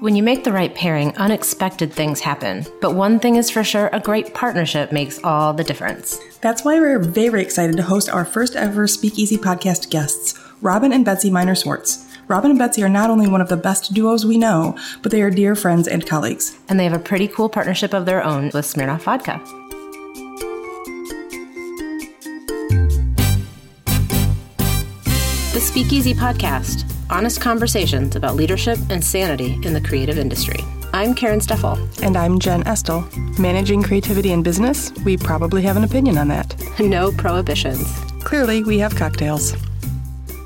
When you make the right pairing, unexpected things happen. But one thing is for sure a great partnership makes all the difference. That's why we're very excited to host our first ever Speakeasy podcast guests, Robin and Betsy Miner Swartz. Robin and Betsy are not only one of the best duos we know, but they are dear friends and colleagues. And they have a pretty cool partnership of their own with Smirnoff Vodka. The Speakeasy Podcast honest conversations about leadership and sanity in the creative industry. I'm Karen Steffel. And I'm Jen Estel. Managing creativity in business, we probably have an opinion on that. No prohibitions. Clearly, we have cocktails.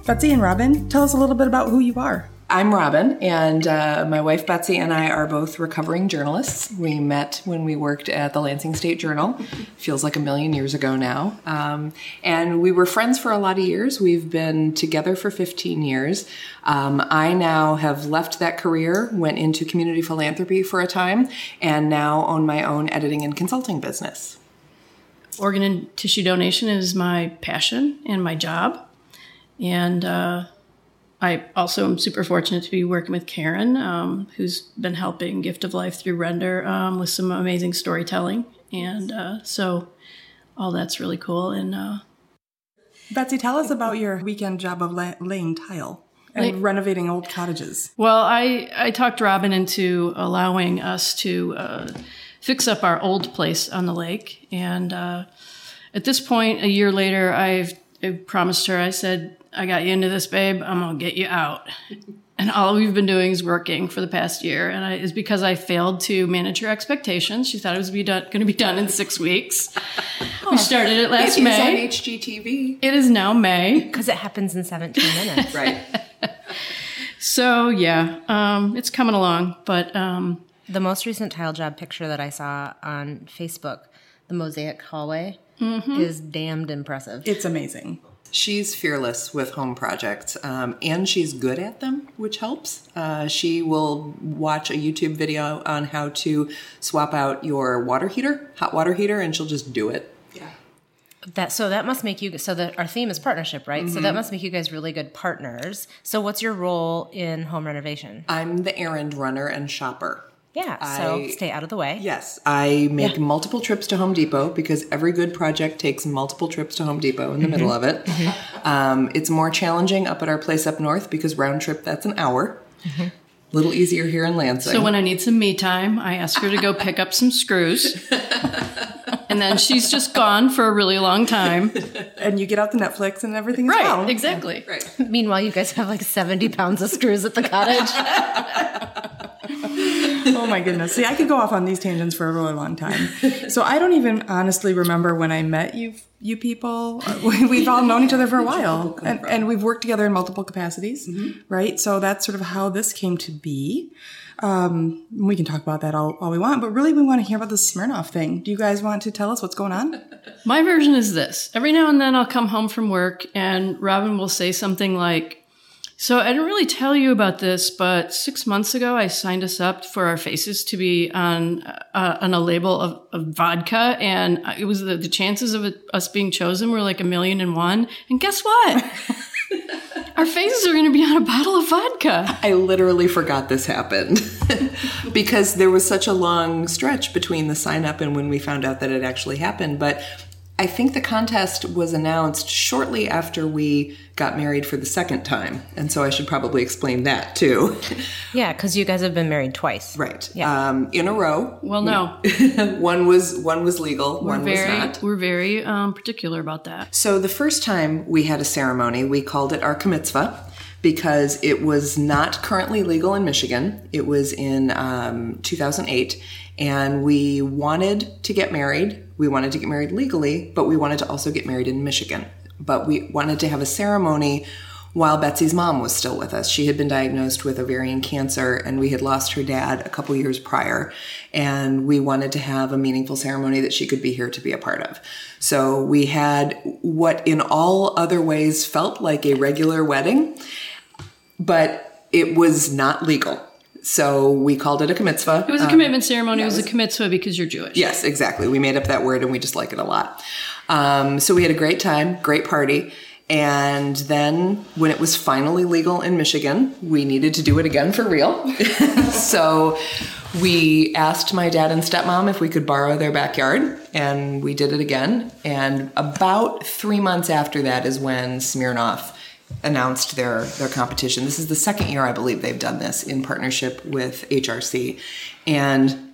Betsy and Robin, tell us a little bit about who you are. I'm Robin, and uh, my wife Betsy and I are both recovering journalists. We met when we worked at the Lansing State Journal. Feels like a million years ago now. Um, and we were friends for a lot of years. We've been together for 15 years. Um, I now have left that career, went into community philanthropy for a time, and now own my own editing and consulting business. Organ and tissue donation is my passion and my job. And uh, I also am super fortunate to be working with Karen, um, who's been helping Gift of Life through Render um, with some amazing storytelling. And uh, so all that's really cool. And uh, Betsy, tell us about your weekend job of la- laying tile and Lay- renovating old cottages. Well, I, I talked Robin into allowing us to uh, fix up our old place on the lake. And uh, at this point, a year later, I've I promised her, I said, I got you into this, babe. I'm gonna get you out. And all we've been doing is working for the past year, and I, it's because I failed to manage her expectations. She thought it was be done, going to be done in six weeks. We started it last it May. Is on HGTV. It is now May because it happens in 17 minutes. right. So yeah, um, it's coming along, but um, the most recent tile job picture that I saw on Facebook, the mosaic hallway, mm-hmm. is damned impressive. It's amazing. She's fearless with home projects, um, and she's good at them, which helps. Uh, she will watch a YouTube video on how to swap out your water heater, hot water heater, and she'll just do it. Yeah. That so that must make you so that our theme is partnership, right? Mm-hmm. So that mm-hmm. must make you guys really good partners. So what's your role in home renovation? I'm the errand runner and shopper. Yeah, so I, stay out of the way. Yes, I make yeah. multiple trips to Home Depot because every good project takes multiple trips to Home Depot in the mm-hmm. middle of it. Mm-hmm. Um, it's more challenging up at our place up north because round trip that's an hour. Mm-hmm. Little easier here in Lansing. So when I need some me time, I ask her to go pick up some screws. and then she's just gone for a really long time. And you get out the Netflix and everything is right, fine. Exactly. Right. Meanwhile, you guys have like 70 pounds of screws at the cottage. oh my goodness. See, I could go off on these tangents for a really long time. So I don't even honestly remember when I met you you people. We've all known each other for a while and, and we've worked together in multiple capacities, mm-hmm. right? So that's sort of how this came to be. Um, we can talk about that all, all we want, but really we want to hear about the Smirnoff thing. Do you guys want to tell us what's going on? My version is this. Every now and then I'll come home from work and Robin will say something like, so I didn't really tell you about this, but six months ago I signed us up for our faces to be on uh, on a label of, of, vodka, and it was the, the chances of it, us being chosen were like a million and one. And guess what? our faces are going to be on a bottle of vodka. I literally forgot this happened because there was such a long stretch between the sign up and when we found out that it actually happened. But I think the contest was announced shortly after we got married for the second time. And so I should probably explain that too. Yeah, because you guys have been married twice. Right. Yeah. Um, in a row. Well, no. one was one was legal, we're one very, was not. We're very um, particular about that. So the first time we had a ceremony, we called it our mitzvah because it was not currently legal in Michigan. It was in um, 2008 and we wanted to get married. We wanted to get married legally, but we wanted to also get married in Michigan. But we wanted to have a ceremony while Betsy's mom was still with us. She had been diagnosed with ovarian cancer and we had lost her dad a couple years prior. And we wanted to have a meaningful ceremony that she could be here to be a part of. So we had what in all other ways felt like a regular wedding, but it was not legal. So we called it a mitzvah. It was a commitment um, ceremony. It was, was a mitzvah because you're Jewish. Yes, exactly. We made up that word and we just like it a lot. Um, so we had a great time, great party. And then when it was finally legal in Michigan, we needed to do it again for real. so we asked my dad and stepmom if we could borrow their backyard, and we did it again. And about three months after that is when Smirnoff announced their their competition. This is the second year I believe they've done this in partnership with HRC, and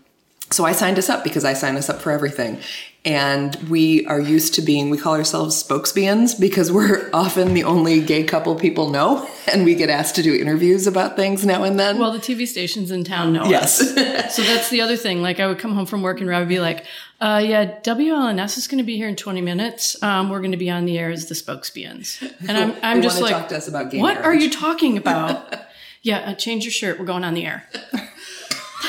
so I signed us up because I sign us up for everything. And we are used to being, we call ourselves spokespeans because we're often the only gay couple people know. And we get asked to do interviews about things now and then. Well, the TV stations in town know Yes. us. so that's the other thing. Like I would come home from work and Rob would be like, uh, yeah, WLNS is going to be here in 20 minutes. Um, we're going to be on the air as the spokespeans. And I'm, I'm just like, talk to us about gay what are you talking about? yeah, uh, change your shirt. We're going on the air.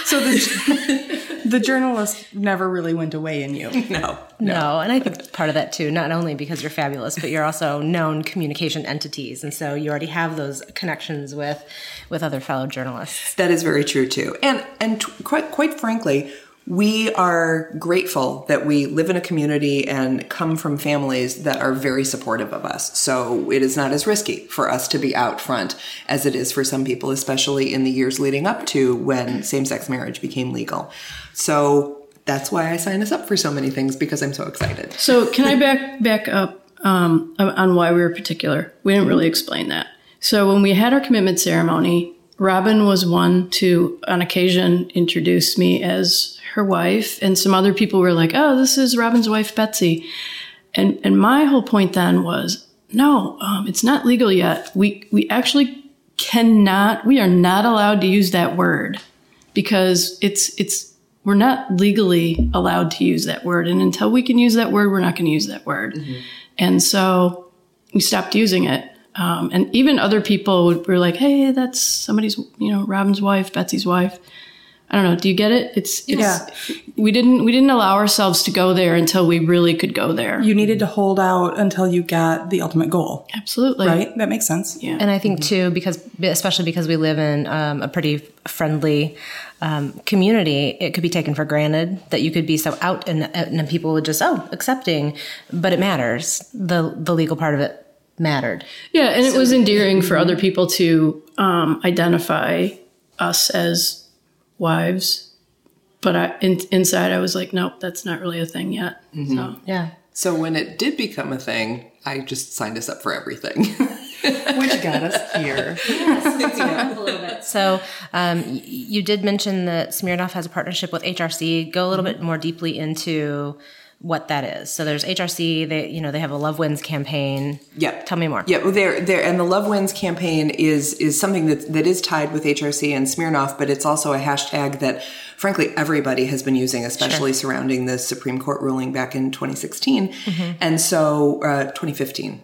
So the, the journalist never really went away in you. no. No, and I think part of that too, not only because you're fabulous, but you're also known communication entities, and so you already have those connections with with other fellow journalists. That is very true too. And and t- quite quite frankly, we are grateful that we live in a community and come from families that are very supportive of us. So it is not as risky for us to be out front as it is for some people, especially in the years leading up to when same-sex marriage became legal. So that's why I sign us up for so many things because I'm so excited. So can I back back up um, on why we were particular? We didn't really explain that. So when we had our commitment ceremony, Robin was one to, on occasion, introduce me as her wife, and some other people were like, "Oh, this is Robin's wife, Betsy," and and my whole point then was, no, um, it's not legal yet. We we actually cannot. We are not allowed to use that word because it's it's we're not legally allowed to use that word. And until we can use that word we're not going to use that word. And so we stopped using it. Um, and even other people would- were like hey that's somebody's you know robin's wife betsy's wife i don't know do you get it it's, it's Yeah. we didn't we didn't allow ourselves to go there until we really could go there You needed to hold out until you got the ultimate goal, absolutely right? That makes sense. Yeah. And I think too, because especially because we live in um, a pretty friendly um, community, it could be taken for granted that you could be so out and, and people would just oh accepting, but it matters. the The legal part of it mattered. Yeah, and it was endearing for other people to um, identify us as wives. But I, in, inside, I was like, nope, that's not really a thing yet. So Yeah. So when it did become a thing, I just signed us up for everything. Which got us here. So um, you did mention that Smirnoff has a partnership with HRC. Go a little bit more deeply into what that is. So there's HRC. They you know they have a Love Wins campaign. Yep. Tell me more. Yeah, well, there, there, and the Love Wins campaign is is something that that is tied with HRC and Smirnoff, but it's also a hashtag that, frankly, everybody has been using, especially surrounding the Supreme Court ruling back in 2016, and so uh, 2015.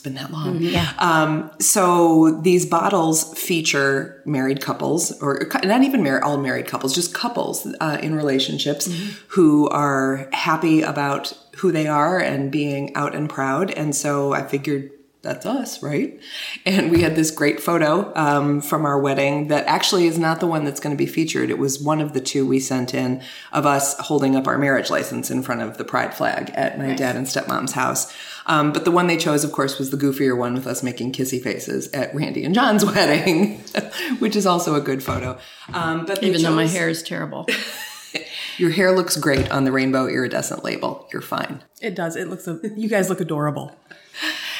It's been that long. Yeah. Um, so these bottles feature married couples, or not even married, all married couples, just couples uh, in relationships who are happy about who they are and being out and proud. And so I figured that's us, right? And we had this great photo um, from our wedding that actually is not the one that's going to be featured. It was one of the two we sent in of us holding up our marriage license in front of the pride flag at my dad and stepmom's house. Um, but the one they chose, of course, was the goofier one with us making kissy faces at Randy and John's wedding, which is also a good photo. Um, but they even though my hair is terrible. your hair looks great on the rainbow iridescent label. You're fine. It does. It looks. You guys look adorable.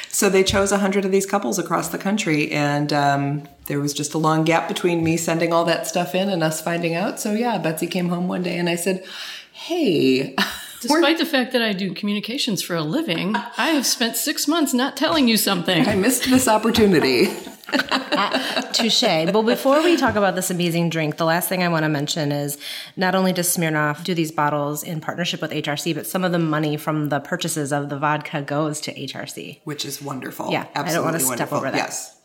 So they chose a hundred of these couples across the country, and um, there was just a long gap between me sending all that stuff in and us finding out. So yeah, Betsy came home one day, and I said, "Hey." we're- Despite the fact that I do communications for a living, I have spent six months not telling you something. I missed this opportunity. Touche. Well, before we talk about this amazing drink, the last thing I want to mention is not only does Smirnoff do these bottles in partnership with HRC, but some of the money from the purchases of the vodka goes to HRC. Which is wonderful. Yeah, I don't wanna Absolutely step over that. Yes.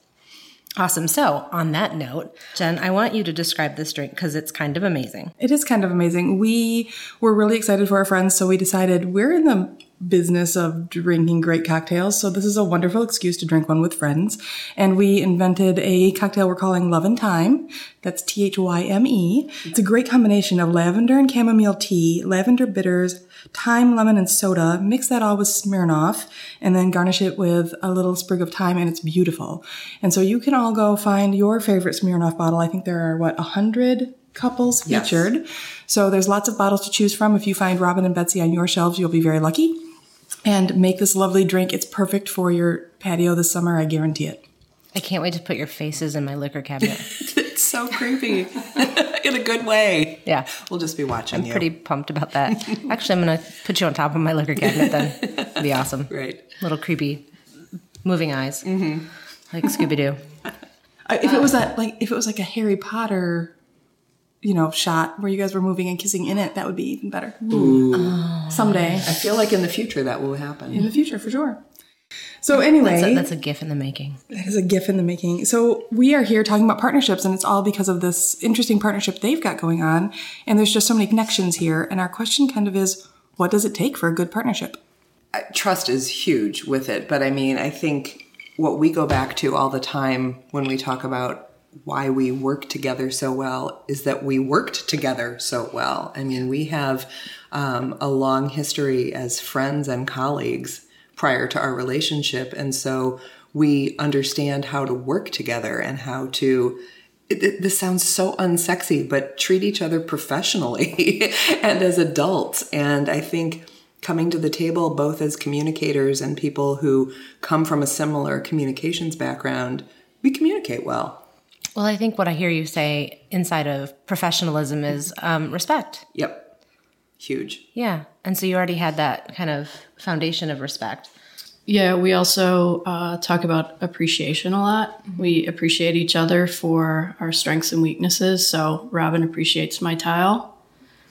Awesome. So, on that note, Jen, I want you to describe this drink because it's kind of amazing. It is kind of amazing. We were really excited for our friends, so we decided we're in the business of drinking great cocktails. So this is a wonderful excuse to drink one with friends. And we invented a cocktail we're calling Love and Thyme. That's T-H-Y-M-E. It's a great combination of lavender and chamomile tea, lavender bitters, thyme, lemon, and soda. Mix that all with Smirnoff and then garnish it with a little sprig of thyme and it's beautiful. And so you can all go find your favorite Smirnoff bottle. I think there are, what, a hundred couples Yes. featured. So there's lots of bottles to choose from. If you find Robin and Betsy on your shelves, you'll be very lucky. And make this lovely drink. It's perfect for your patio this summer. I guarantee it. I can't wait to put your faces in my liquor cabinet. It's so creepy in a good way. Yeah. We'll just be watching you. Pretty pumped about that. Actually, I'm going to put you on top of my liquor cabinet then. It'd be awesome. Right. Little creepy moving eyes. Mm-hmm. Like Scooby Doo. If it was that, like, if it was like a Harry Potter, you know, shot where you guys were moving and kissing in it, that would be even better. Ooh. Someday I feel like in the future that will happen. in the future, for sure. So anyway, That's a, that's a gif in the making. That is a gif in the making. So we are here talking about partnerships, and it's all because of this interesting partnership they've got going on. And there's just so many connections here. And our question kind of is, what does it take for a good partnership? trust is huge with it but i mean i think what we go back to all the time when we talk about why we work together so well is that we worked together so well i mean we have um, a long history as friends and colleagues prior to our relationship and so we understand how to work together and how to it, it- this sounds so unsexy, but treat each other professionally and as adults. And I think coming to the table both as communicators and people who come from a similar communications background, we communicate well. Well, I think what I hear you say inside of professionalism is um, respect. Yep. Huge. Yeah. And so you already had that kind of foundation of respect. Yeah, we also uh, talk about appreciation a lot. We appreciate each other for our strengths and weaknesses. So Robin appreciates my tile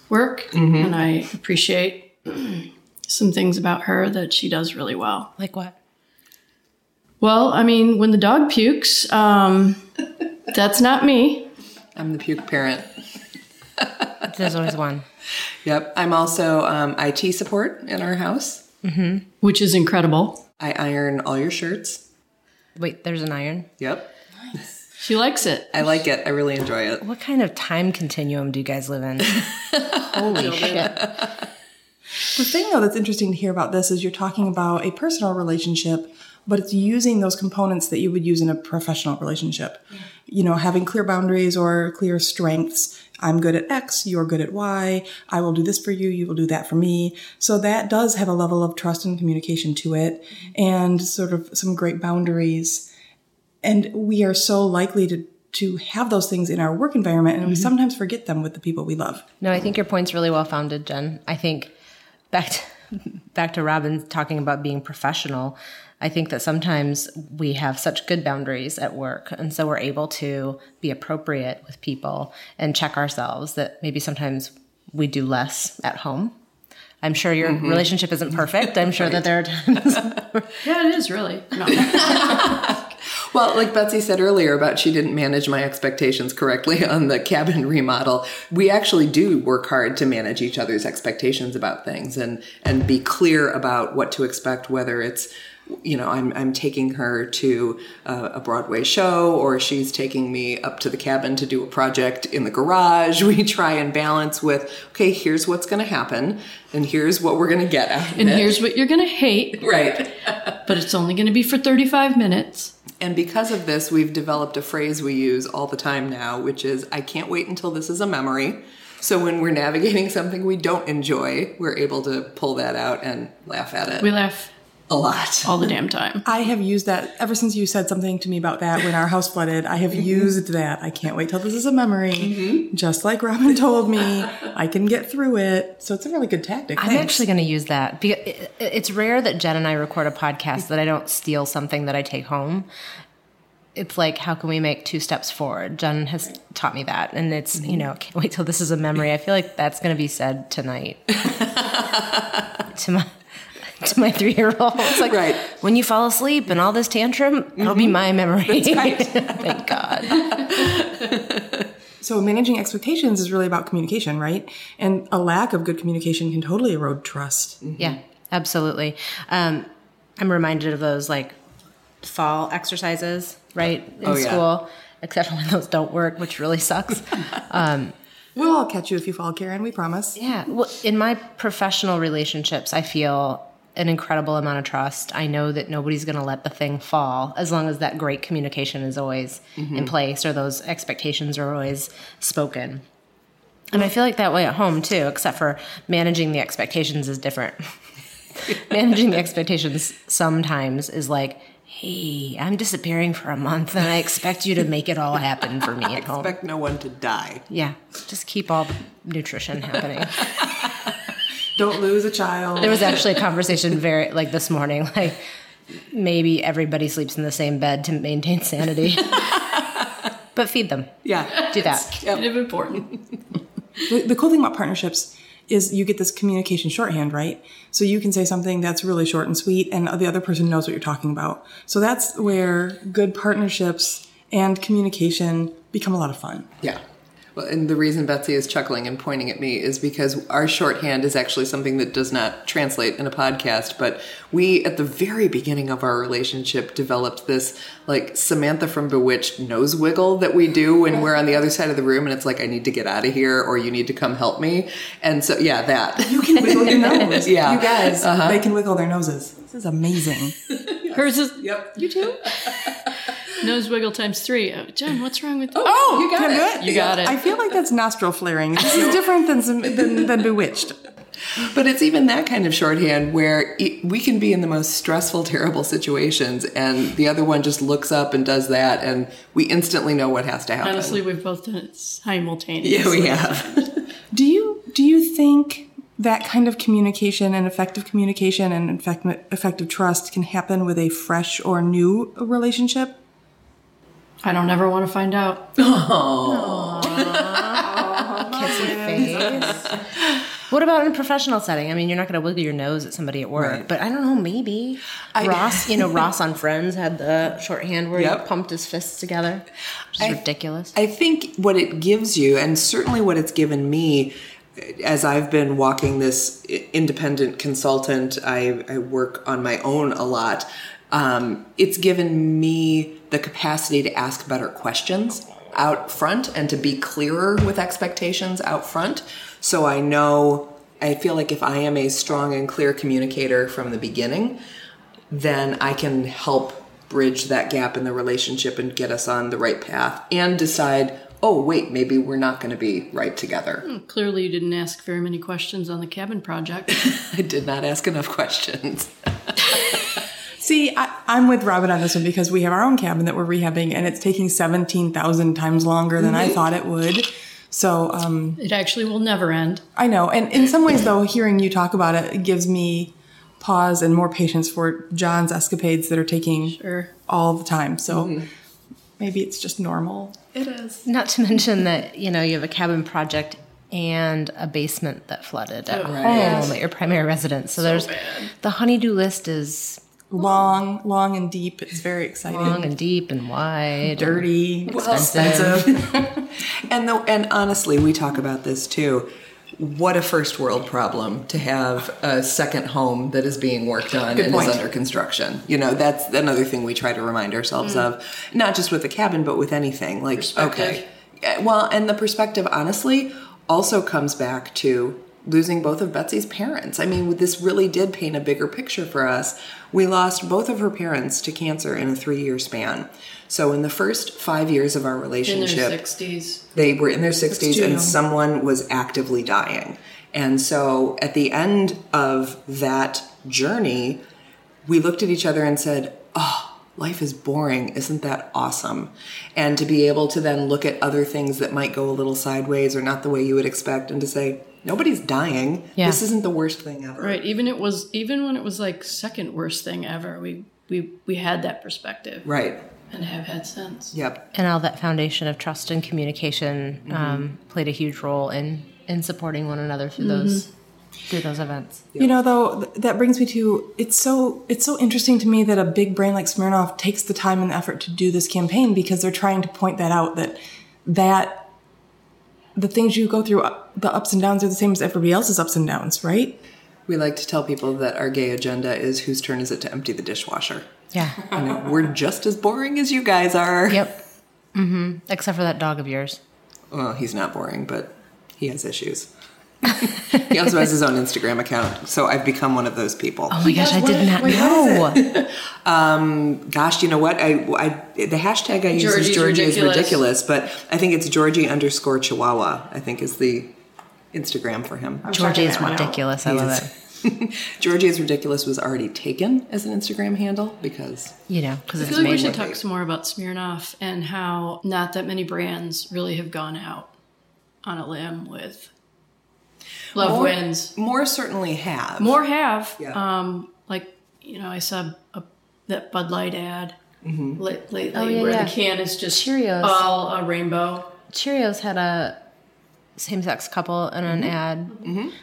work, and I appreciate some things about her that she does really well. Like what? Well, I mean, when the dog pukes, um, that's not me. I'm the puke parent. There's always one. Yep. I'm also um, IT support in our house. Which is incredible. I iron all your shirts. Wait, there's an iron. Yep. Nice. She likes it. I like it. I really enjoy it. What kind of time continuum do you guys live in? Holy shit. The thing, though, that's interesting to hear about this is you're talking about a personal relationship, but it's using those components that you would use in a professional relationship. You know, having clear boundaries or clear strengths. I'm good at X, you're good at Y. I will do this for you, you will do that for me. So that does have a level of trust and communication to it mm-hmm. and sort of some great boundaries. And we are so likely to to have those things in our work environment and we mm-hmm. sometimes forget them with the people we love. No, I think your point's really well founded, Jen. I think back to, back to Robin talking about being professional. I think that sometimes we have such good boundaries at work, and so we're able to be appropriate with people and check ourselves that maybe sometimes we do less at home. I'm sure your mm-hmm. relationship isn't perfect. I'm sure that there are times. Yeah, it is really. No. Well, like Betsy said earlier about she didn't manage my expectations correctly on the cabin remodel. We actually do work hard to manage each other's expectations about things and and be clear about what to expect whether it's you know, I'm I'm taking her to uh, a Broadway show or she's taking me up to the cabin to do a project in the garage. We try and balance with, okay, here's what's going to happen and here's what we're going to get out of And it. here's what you're going to hate, right. but it's only going to be for 35 minutes. And because of this, we've developed a phrase we use all the time now, which is, I can't wait until this is a memory. So when we're navigating something we don't enjoy, we're able to pull that out and laugh at it We laugh a lot. all the damn time. I have used that ever since you said something to me about that when our house flooded. I have Mm-hmm. used that. I can't wait till this is a memory. Just like Robin told me, I can get through it. So it's a really good tactic. I'm Thanks. actually going to use that. It's rare that Jen and I record a podcast that I don't steal something that I take home. It's like, how can we make two steps forward? Jen has taught me that. And it's, you know, can't wait till this is a memory. I feel like that's going to be said tonight to my. To my three-year-old, it's like Right. when you fall asleep and all this tantrum, it'll be mm-hmm. my memory. Thank God. So managing expectations is really about communication, right? And a lack of good communication can totally erode trust. Mm-hmm. Yeah, absolutely. Um, I'm reminded of those like fall exercises, right, in Oh, yeah. school, except when those don't work, which really sucks. Um, we'll all catch you if you fall, Karen. We promise. Yeah. Well, in my professional relationships, I feel an incredible amount of trust. I know that nobody's going to let the thing fall as long as that great communication is always in mm-hmm. place or those expectations are always spoken. And I feel like that way at home too, except for managing the expectations is different. managing the expectations sometimes is like, hey, I'm disappearing for a month and I expect you to make it all happen for me at home. Expect no one to die. Yeah, just keep all the nutrition happening. Don't lose a child. There was actually a conversation very like this morning, like maybe everybody sleeps in the same bed to maintain sanity. but feed them. Yeah. Do that. Kind of important. the, the cool thing about partnerships is you get this communication shorthand, right? So you can say something that's really short and sweet, and the other person knows what you're talking about. So that's where good partnerships and communication become a lot of fun. Yeah. Well, and the reason Betsy is chuckling and pointing at me is because our shorthand is actually something that does not translate in a podcast. But we, at the very beginning of our relationship, developed this like Samantha from Bewitched nose wiggle that we do when we're on the other side of the room and it's like, I need to get out of here or you need to come help me. And so, yeah, that. You can wiggle your nose. Yeah. You guys, uh-huh. they can wiggle their noses. This is amazing. Hers is Yep. you too. Nose wiggle times three. Oh, John, what's wrong with oh, oh, you got Can I it. do it? You got it. I feel like that's nostril flaring. This is different than, some, than, than bewitched. But it's even that kind of shorthand where it, we can be in the most stressful, terrible situations, and the other one just looks up and does that, and we instantly know what has to happen. Honestly, we've both done it simultaneously. yeah, we have. Do you do you think that kind of communication and effective communication and effect, effective trust can happen with a fresh or new relationship? I don't ever want to find out. Kissy face. What about in a professional setting? I mean, you're not going to wiggle your nose at somebody at work, Right. but I don't know, maybe. Ross, you know, Ross on Friends had the shorthand where Yep. he pumped his fists together, which is ridiculous. I think what it gives you, and certainly what it's given me, as I've been walking this independent consultant, I, I work on my own a lot. Um, it's given me the capacity to ask better questions out front and to be clearer with expectations out front. So I know, I feel like if I am a strong and clear communicator from the beginning, then I can help bridge that gap in the relationship and get us on the right path and decide, oh, wait, maybe we're not going to be right together. Clearly, you didn't ask very many questions on the cabin project. I did not ask enough questions. See, I, I'm with Robin on this one because we have our own cabin that we're rehabbing, and it's taking seventeen thousand times longer than I thought it would. So um, It actually will never end. I know, and in some ways, though, hearing you talk about it, it gives me pause and more patience for John's escapades that are taking Sure. all the time. So maybe it's just normal. It is. Not to mention that, you know, you have a cabin project and a basement that flooded at home at your primary residence. So, there's the honey-do list is Long, long and deep. It's very exciting. long and deep and wide. dirty, expensive. And though, and honestly, we talk about this too. What a first world problem to have a second home that is being worked on Good and point. is under construction. You know, that's another thing we try to remind ourselves hmm. of, not just with the cabin, but with anything. Like, okay, eh, well, and the perspective, honestly, also comes back to losing both of Betsy's parents. I mean, this really did paint a bigger picture for us. We lost both of her parents to cancer in a three year span. So, in the first five years of our In their relationship, 60s. they were in their 60s too and someone was actively dying. And so at the end of that journey, we looked at each other and said, Oh, life is boring. Isn't that awesome? And to be able to then look at other things that might go a little sideways or not the way you would expect and to say, Nobody's dying. Yeah. This isn't the worst thing ever. Right. Even it was even when it was like second worst thing ever, we we we had that perspective Right. and have had since. Yep. and all that foundation of trust and communication um, played a huge role in in supporting one another through those through those events. You know, though, th- that brings me to it's so it's so interesting to me that a big brain like Smirnoff takes the time and effort to do this campaign because they're trying to point that out that that the things you go through, uh, the ups and downs are the same as everybody else's ups and downs, right? We like to tell people that our gay agenda is whose turn is it to empty the dishwasher? Yeah. And we're just as boring as you guys are. Yep. Mm-hmm. Except for that dog of yours. Well, he's not boring, but he has issues. he also has his own Instagram account, so I've become one of those people. Oh my gosh, I did not wait, know. Um, gosh, you know what? I, I the hashtag I use is Georgie is ridiculous. ridiculous, but I think it's Georgie underscore Chihuahua. I think is the Instagram for him. Georgie is checking that one out. ridiculous. I love it. Georgie is ridiculous was already taken as an Instagram handle because You know, because I feel like we should talk some more about Smirnoff and how not that many brands really have gone out on a limb with Love more, Wins. more certainly have. More have. Yeah. Um, like, you know, I saw a, that Bud Light ad Mm-hmm. la- lately Oh, yeah, where yeah. the can is just Cheerios. all a rainbow. Cheerios had a same-sex couple in an ad.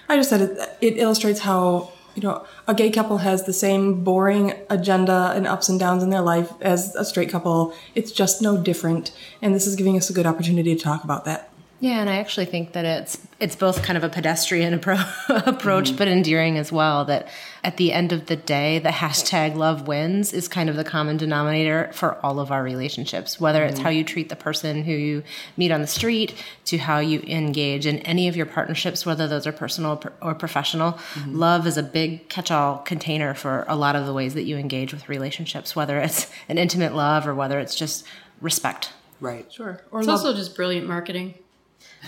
I just said it, it illustrates how you know a gay couple has the same boring agenda and ups and downs in their life as a straight couple. It's just no different, and this is giving us a good opportunity to talk about that. Yeah, and I actually think that it's it's both kind of a pedestrian appro- approach, mm-hmm. but endearing as well. That at the end of the day, the hashtag love wins is kind of the common denominator for all of our relationships. Whether it's mm-hmm. how you treat the person who you meet on the street, to how you engage in any of your partnerships, whether those are personal or- or professional, mm-hmm. love is a big catch-all container for a lot of the ways that you engage with relationships. Whether it's an intimate love or whether it's just respect. right. Sure. Or It's love. also just brilliant marketing.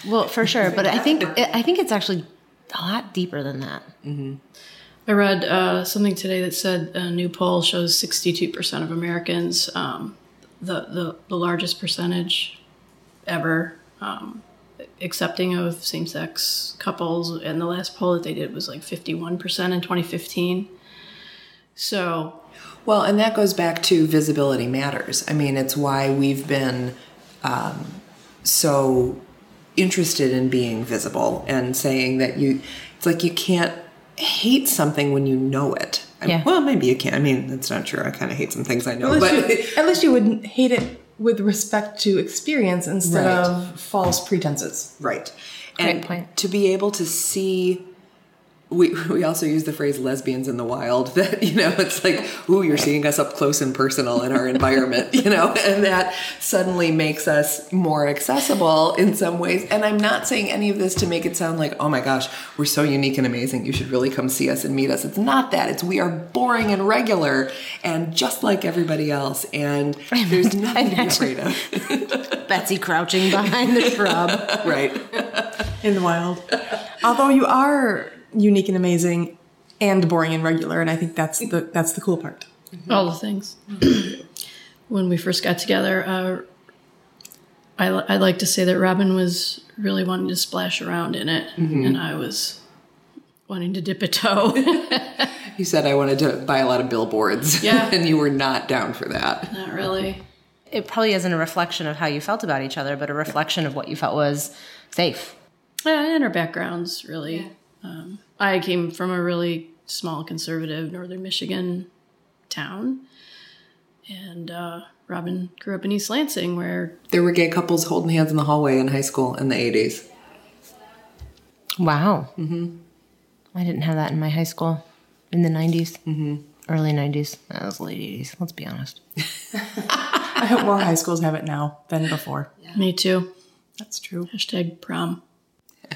Well, for sure, but I think I think it's actually a lot deeper than that. I read uh, something today that said a new poll shows 62% of Americans, um, the, the, the largest percentage ever, um, accepting of same sex couples. And the last poll that they did was like 51% in 2015. So, Well, and that goes back to visibility matters. I mean, it's why we've been um, so interested in being visible and saying that you, it's like you can't hate something when you know it. I Yeah. well, maybe you can. I mean, that's not true. I kind of hate some things I know, At but you, at least you would hate it with respect to experience instead Right. of false pretenses. right. Great and point. to be able to see we, we also use the phrase lesbians in the wild that you know it's like ooh you're seeing us up close and personal in our environment you know? And that suddenly makes us more accessible in some ways. And i'm not saying any of this to make it sound like oh my gosh we're so unique and amazing you should really come see us and meet us. It's not that. It's we are boring and regular and just like everybody else and there's nothing to be afraid of. Betsy crouching behind the shrub. right. In the wild. Although you are unique and amazing and boring and regular, and I think that's the that's the cool part. Mm-hmm. all the things. Mm-hmm. when we first got together, uh, I, I like to say that Robin was really wanting to splash around in it, mm-hmm. and I was wanting to dip a toe. you said i wanted to buy a lot of billboards Yeah. and you were not down for that Not really. It probably isn't a reflection of how you felt about each other, but a reflection of what you felt was safe. Yeah, and our backgrounds, really. Um, I came from a really small conservative northern Michigan town, and uh, Robin grew up in East Lansing, where There were gay couples holding hands in the hallway in high school in the 80s. Wow. Mm-hmm. I didn't have that in my high school in the 90s, mm-hmm. early 90s. That was late 80s, let's be honest. I hope more high schools have it now than before. me too. That's true. Hashtag prom.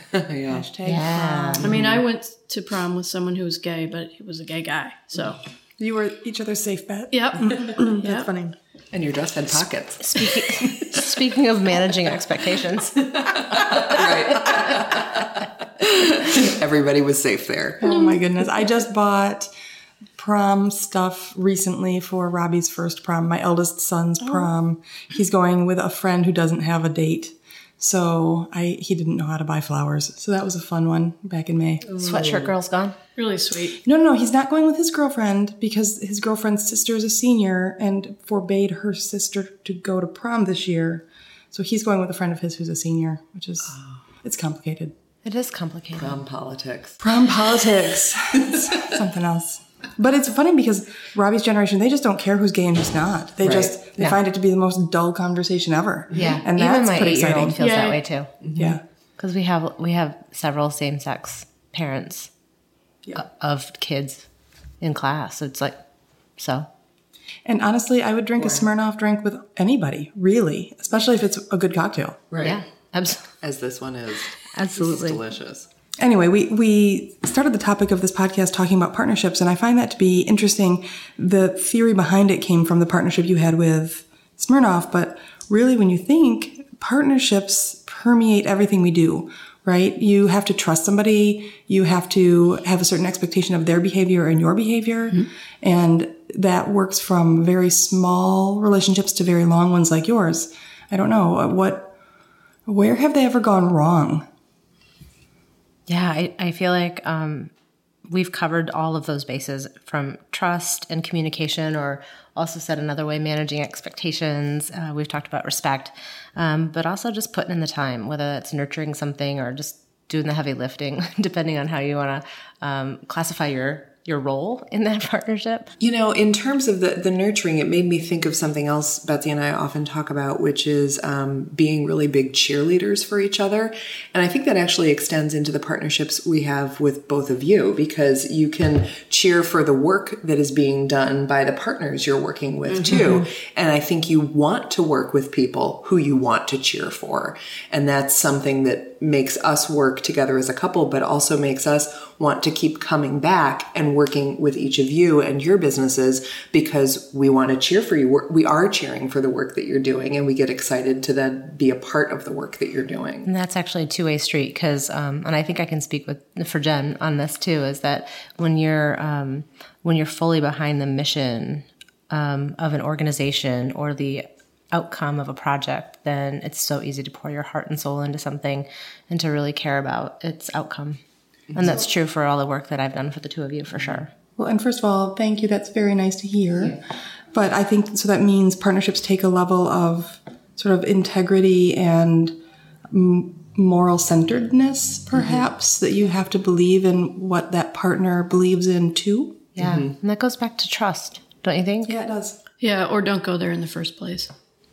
yeah. Hashtag Yeah. prom. I mean, I went to prom with someone who was gay, but he was a gay guy. So, You were each other's safe bet. yep. That's yep. funny. And your dress had pockets. Speaking, speaking of managing expectations, right. Everybody was safe there. Oh my goodness. I just bought prom stuff recently for Robbie's first prom, my eldest son's oh. prom. He's going with a friend who doesn't have a date. So I he didn't know how to buy flowers. So that was a fun one back in May. sweatshirt girl's gone. Really sweet. No, no, no, he's not going with his girlfriend because his girlfriend's sister is a senior and forbade her sister to go to prom this year. So he's going with a friend of his who's a senior, which is oh. it's complicated. It is complicated. Prom politics. Prom politics. Something else. But it's funny because Robbie's generation, they just don't care who's gay and who's not. They Right. just they Yeah. find it to be the most dull conversation ever. Yeah, And even that's my pretty eight-year-old exciting. feels that Yeah. way too. Mm-hmm. Yeah. Because we have we have several same-sex parents, o- of kids in class. It's like, so And honestly, I would drink a Smirnoff drink with anybody, really, especially if it's a good cocktail. Right. yeah, abs- As this one is. absolutely. It's delicious. Anyway, we, we started the topic of this podcast talking about partnerships, and I find that to be interesting. The theory behind it came from the partnership you had with Smirnoff, but really, when you think, partnerships permeate everything we do, right? You have to trust somebody, you have to have a certain expectation of their behavior and your behavior, mm-hmm. and that works from very small relationships to very long ones like yours. I don't know, what, where have they ever gone wrong? Yeah, I, I feel like um, we've covered all of those bases from trust and communication, or also said another way, managing expectations. Uh, we've talked about respect, um, but also just putting in the time, whether that's nurturing something or just doing the heavy lifting, depending on how you want to um, classify your your role in that partnership. You know, in terms of the, the nurturing, it made me think of something else Betsy and I often talk about, which is um, being really big cheerleaders for each other. And I think that actually extends into the partnerships we have with both of you because you can cheer for the work that is being done by the partners you're working with too. And I think you want to work with people who you want to cheer for. And that's something that makes us work together as a couple, but also makes us want to keep coming back and working with each of you and your businesses because we want to cheer for you. We are cheering for the work that you're doing and we get excited to then be a part of the work that you're doing. And that's actually a two way street because, um, and I think I can speak with for Jen on this too. Is that when you're um, when you're fully behind the mission um, of an organization or the outcome of a project, then it's so easy to pour your heart and soul into something and to really care about its outcome. And that's true for all the work that I've done for the two of you, for sure. Well, and first of all, thank you. That's very nice to hear. But I think so that means partnerships take a level of sort of integrity and m- moral centeredness, mm-hmm. perhaps, that you have to believe in what that partner believes in too. Yeah, mm-hmm. and that goes back to trust, don't you think? Yeah, it does. Yeah, or don't go there in the first place.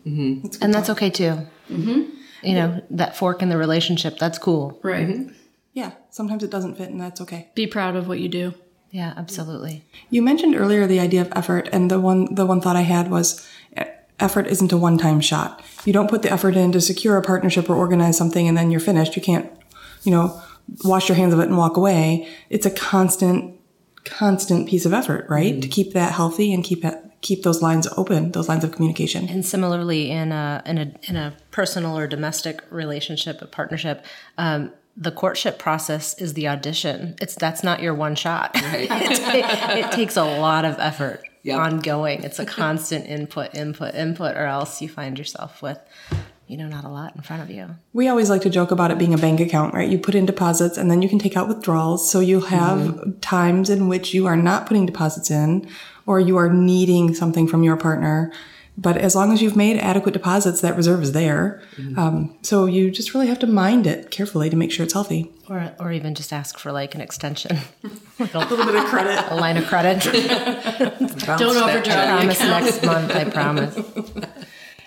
Mm-hmm. And that's okay too. Mm-hmm. You know, that fork in the relationship, that's cool. Right. Yeah, sometimes it doesn't fit, and that's okay. Be proud of what you do. Yeah, absolutely. You mentioned earlier the idea of effort, and the one the one thought I had was e- effort isn't a one time shot. You don't put the effort in to secure a partnership or organize something, and then you're finished. You can't, you know, wash your hands of it and walk away. It's a constant, constant piece of effort, right, to keep that healthy and keep it keep those lines open, those lines of communication. And similarly, in a in a in a personal or domestic relationship, a partnership, um, the courtship process is the audition. It's that's not your one shot. it, ta- it takes a lot of effort, Yep. ongoing. It's a constant input, input, input, or else you find yourself with, you know, not a lot in front of you. We always like to joke about it being a bank account, right? You put in deposits and then you can take out withdrawals. So you have mm-hmm. times in which you are not putting deposits in or you are needing something from your partner. But as long as you've made adequate deposits, that reserve is there. Um, so you just really have to mind it carefully to make sure it's healthy. Or, or even just ask for like an extension, like a, little bit of credit. a line of credit. Don't overdraw the promise account. next month. I promise.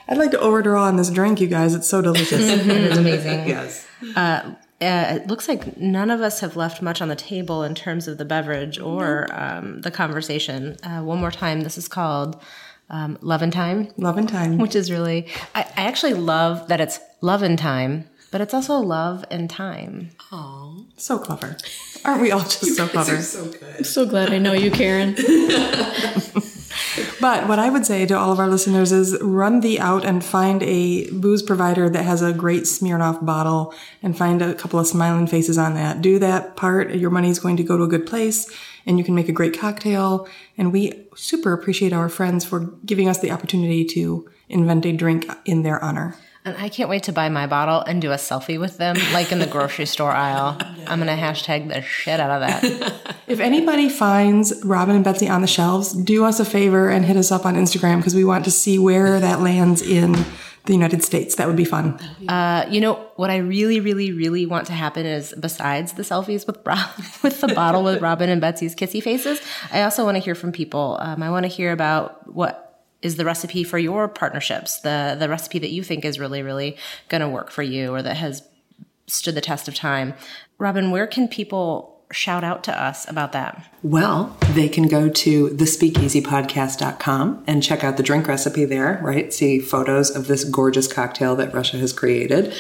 I'd like to overdraw on this drink, you guys. It's so delicious. It is amazing. Yes. Uh, it looks like none of us have left much on the table in terms of the beverage or um, the conversation. Uh, one more time, this is called um, Love and Time, Love and time. which is really, I, I actually love that it's love and time, but it's also love and time. Oh, so clever. Aren't we all just so clever? So good. I'm so glad I know you, Karen. But what I would say to all of our listeners is run the out and find a booze provider that has a great Smirnoff bottle and find a couple of smiling faces on that. Do that part. Your money is going to go to a good place and you can make a great cocktail. And we super appreciate our friends for giving us the opportunity to invent a drink in their honor. And I can't wait to buy my bottle and do a selfie with them, like in the grocery store aisle. I'm going to hashtag the shit out of that. If anybody finds Robin and Betsy on the shelves, do us a favor and hit us up on Instagram because we want to see where that lands in the United States. That would be fun. Uh, you know what I really, really, really want to happen is besides the selfies with Rob, with the bottle with Robin and Betsy's kissy faces, I also want to hear from people. Um, I want to hear about what is the recipe for your partnerships, the the recipe that you think is really, really going to work for you or that has stood the test of time. Robin, where can people shout out to us about that? Well, they can go to thespeakeasypodcast.com and check out the drink recipe there, right? See photos of this gorgeous cocktail that Russia has created.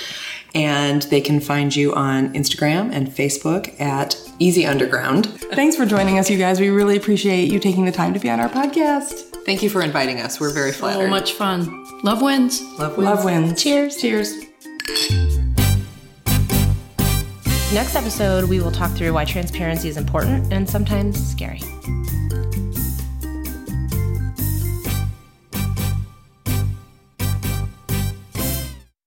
And they can find you on Instagram and Facebook at Easy Underground. Thanks for joining us, you guys. We really appreciate you taking the time to be on our podcast. Thank you for inviting us. We're very flattered. So much fun. Love wins. Love wins. Love wins. Cheers. Cheers. Next episode, we will talk through why transparency is important and sometimes scary.